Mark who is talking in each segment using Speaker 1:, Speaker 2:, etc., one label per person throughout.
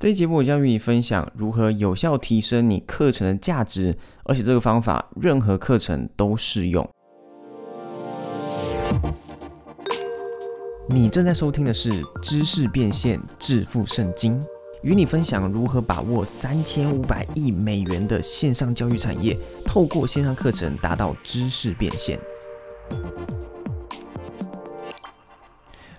Speaker 1: 这一节目我将与你分享如何有效提升你课程的价值，而且这个方法任何课程都适用。你正在收听的是《知识变现致富圣经》，与你分享如何把握三千五百亿美元的线上教育产业，透过线上课程达到知识变现。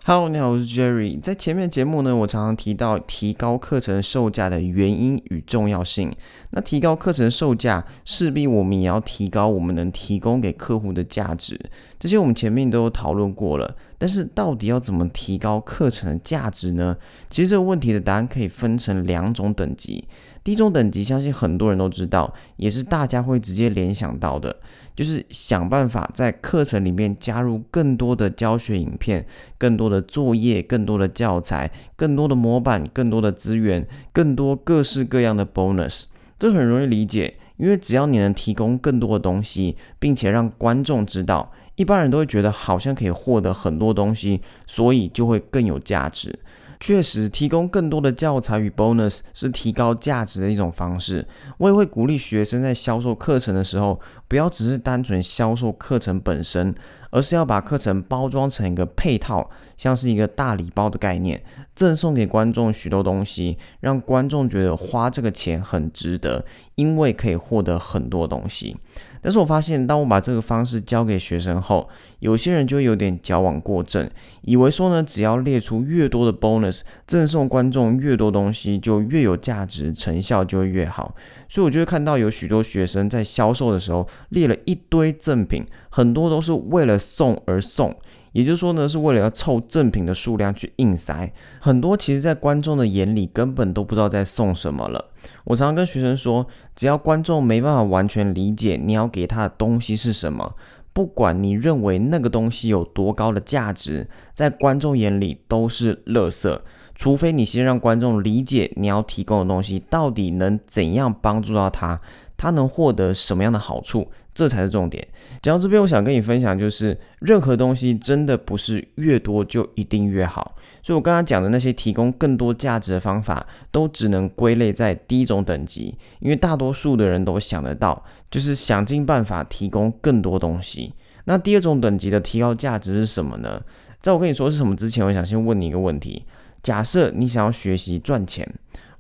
Speaker 1: Hello，你好，我是 Jerry。在前面节目呢，我常常提到提高课程售价的原因与重要性。那提高课程售价，势必我们也要提高我们能提供给客户的价值。这些我们前面都有讨论过了。但是到底要怎么提高课程的价值呢？其实这个问题的答案可以分成两种等级。第一种等级，相信很多人都知道，也是大家会直接联想到的，就是想办法在课程里面加入更多的教学影片、更多的作业、更多的教材、更多的模板、更多的资源、更多各式各样的 bonus。这很容易理解，因为只要你能提供更多的东西，并且让观众知道，一般人都会觉得好像可以获得很多东西，所以就会更有价值。确实，提供更多的教材与 bonus 是提高价值的一种方式。我也会鼓励学生在销售课程的时候，不要只是单纯销售课程本身，而是要把课程包装成一个配套，像是一个大礼包的概念，赠送给观众许多东西，让观众觉得花这个钱很值得，因为可以获得很多东西。但是我发现，当我把这个方式教给学生后，有些人就有点矫枉过正，以为说呢，只要列出越多的 bonus，赠送观众越多东西，就越有价值，成效就会越好。所以我就会看到有许多学生在销售的时候列了一堆赠品，很多都是为了送而送。也就是说呢，是为了要凑赠品的数量去硬塞，很多其实，在观众的眼里根本都不知道在送什么了。我常常跟学生说，只要观众没办法完全理解你要给他的东西是什么，不管你认为那个东西有多高的价值，在观众眼里都是垃圾。除非你先让观众理解你要提供的东西到底能怎样帮助到他，他能获得什么样的好处。这才是重点。讲到这边，我想跟你分享，就是任何东西真的不是越多就一定越好。所以我刚刚讲的那些提供更多价值的方法，都只能归类在第一种等级，因为大多数的人都想得到，就是想尽办法提供更多东西。那第二种等级的提高价值是什么呢？在我跟你说是什么之前，我想先问你一个问题：假设你想要学习赚钱。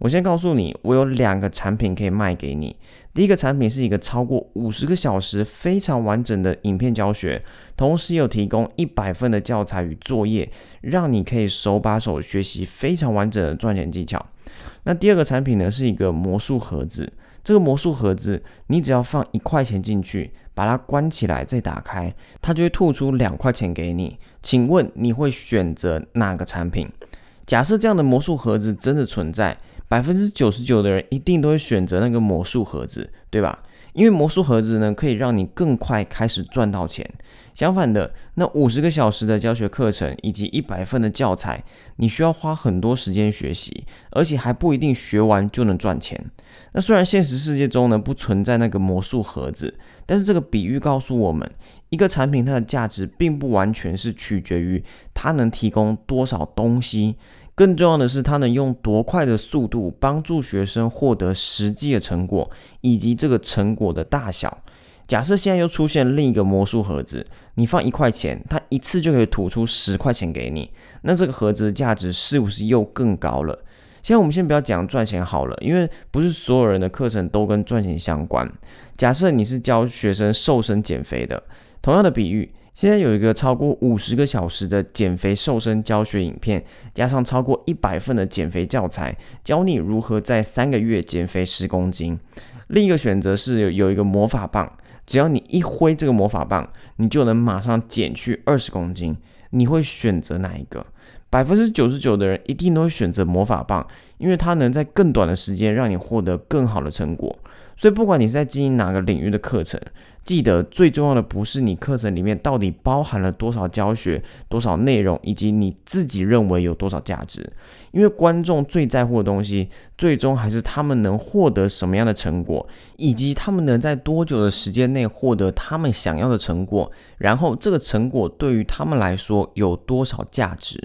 Speaker 1: 我先告诉你，我有两个产品可以卖给你。第一个产品是一个超过五十个小时、非常完整的影片教学，同时有提供一百份的教材与作业，让你可以手把手学习非常完整的赚钱技巧。那第二个产品呢，是一个魔术盒子。这个魔术盒子，你只要放一块钱进去，把它关起来再打开，它就会吐出两块钱给你。请问你会选择哪个产品？假设这样的魔术盒子真的存在。百分之九十九的人一定都会选择那个魔术盒子，对吧？因为魔术盒子呢，可以让你更快开始赚到钱。相反的，那五十个小时的教学课程以及一百份的教材，你需要花很多时间学习，而且还不一定学完就能赚钱。那虽然现实世界中呢不存在那个魔术盒子，但是这个比喻告诉我们，一个产品它的价值并不完全是取决于它能提供多少东西。更重要的是，它能用多快的速度帮助学生获得实际的成果，以及这个成果的大小。假设现在又出现另一个魔术盒子，你放一块钱，它一次就可以吐出十块钱给你，那这个盒子的价值是不是又更高了？现在我们先不要讲赚钱好了，因为不是所有人的课程都跟赚钱相关。假设你是教学生瘦身减肥的，同样的比喻。现在有一个超过五十个小时的减肥瘦身教学影片，加上超过一百份的减肥教材，教你如何在三个月减肥十公斤。另一个选择是有一个魔法棒，只要你一挥这个魔法棒，你就能马上减去二十公斤。你会选择哪一个？百分之九十九的人一定都会选择魔法棒，因为它能在更短的时间让你获得更好的成果。所以，不管你是在经营哪个领域的课程，记得最重要的不是你课程里面到底包含了多少教学、多少内容，以及你自己认为有多少价值。因为观众最在乎的东西，最终还是他们能获得什么样的成果，以及他们能在多久的时间内获得他们想要的成果。然后，这个成果对于他们来说有多少价值？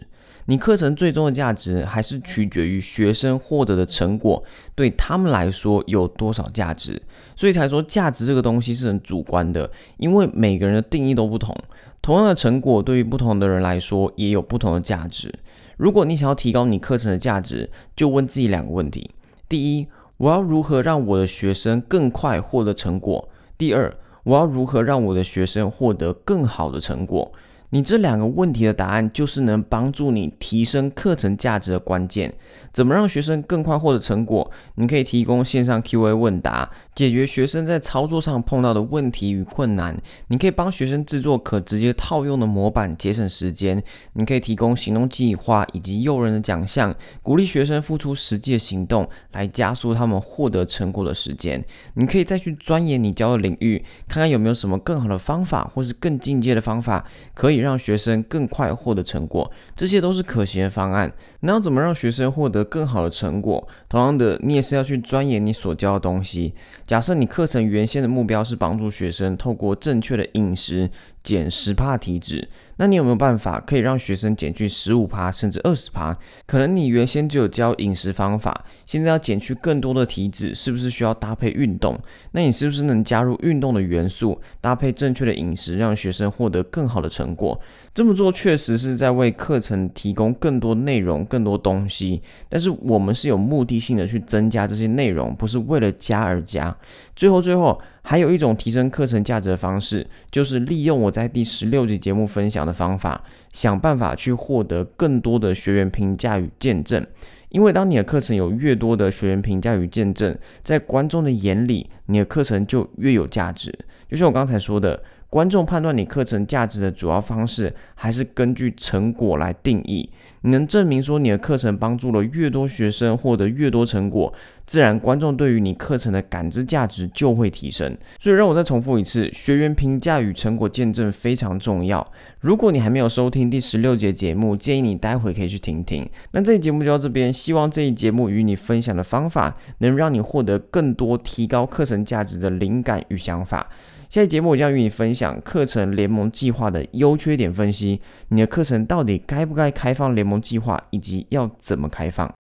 Speaker 1: 你课程最终的价值还是取决于学生获得的成果对他们来说有多少价值，所以才说价值这个东西是很主观的，因为每个人的定义都不同。同样的成果对于不同的人来说也有不同的价值。如果你想要提高你课程的价值，就问自己两个问题：第一，我要如何让我的学生更快获得成果？第二，我要如何让我的学生获得更好的成果？你这两个问题的答案，就是能帮助你提升课程价值的关键。怎么让学生更快获得成果？你可以提供线上 Q&A 问答，解决学生在操作上碰到的问题与困难。你可以帮学生制作可直接套用的模板，节省时间。你可以提供行动计划以及诱人的奖项，鼓励学生付出实际的行动，来加速他们获得成果的时间。你可以再去钻研你教的领域，看看有没有什么更好的方法，或是更进阶的方法可以。让学生更快获得成果，这些都是可行的方案。那要怎么让学生获得更好的成果？同样的，你也是要去钻研你所教的东西。假设你课程原先的目标是帮助学生透过正确的饮食。减十帕体脂，那你有没有办法可以让学生减去十五帕甚至二十帕？可能你原先就有教饮食方法，现在要减去更多的体脂，是不是需要搭配运动？那你是不是能加入运动的元素，搭配正确的饮食，让学生获得更好的成果？这么做确实是在为课程提供更多内容、更多东西，但是我们是有目的性的去增加这些内容，不是为了加而加。最后，最后。还有一种提升课程价值的方式，就是利用我在第十六集节目分享的方法，想办法去获得更多的学员评价与见证。因为当你的课程有越多的学员评价与见证，在观众的眼里，你的课程就越有价值。就像我刚才说的。观众判断你课程价值的主要方式，还是根据成果来定义。你能证明说你的课程帮助了越多学生获得越多成果，自然观众对于你课程的感知价值就会提升。所以让我再重复一次，学员评价与成果见证非常重要。如果你还没有收听第十六节节目，建议你待会可以去听听。那这一节目就到这边，希望这一节目与你分享的方法，能让你获得更多提高课程价值的灵感与想法。下期节目我将与你分享课程联盟计划的优缺点分析，你的课程到底该不该开放联盟计划，以及要怎么开放。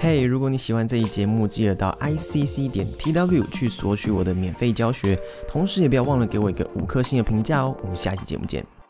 Speaker 1: 嘿，如果你喜欢这一节目，记得到 i c c 点 t w 去索取我的免费教学，同时也不要忘了给我一个五颗星的评价哦。我们下期节目见。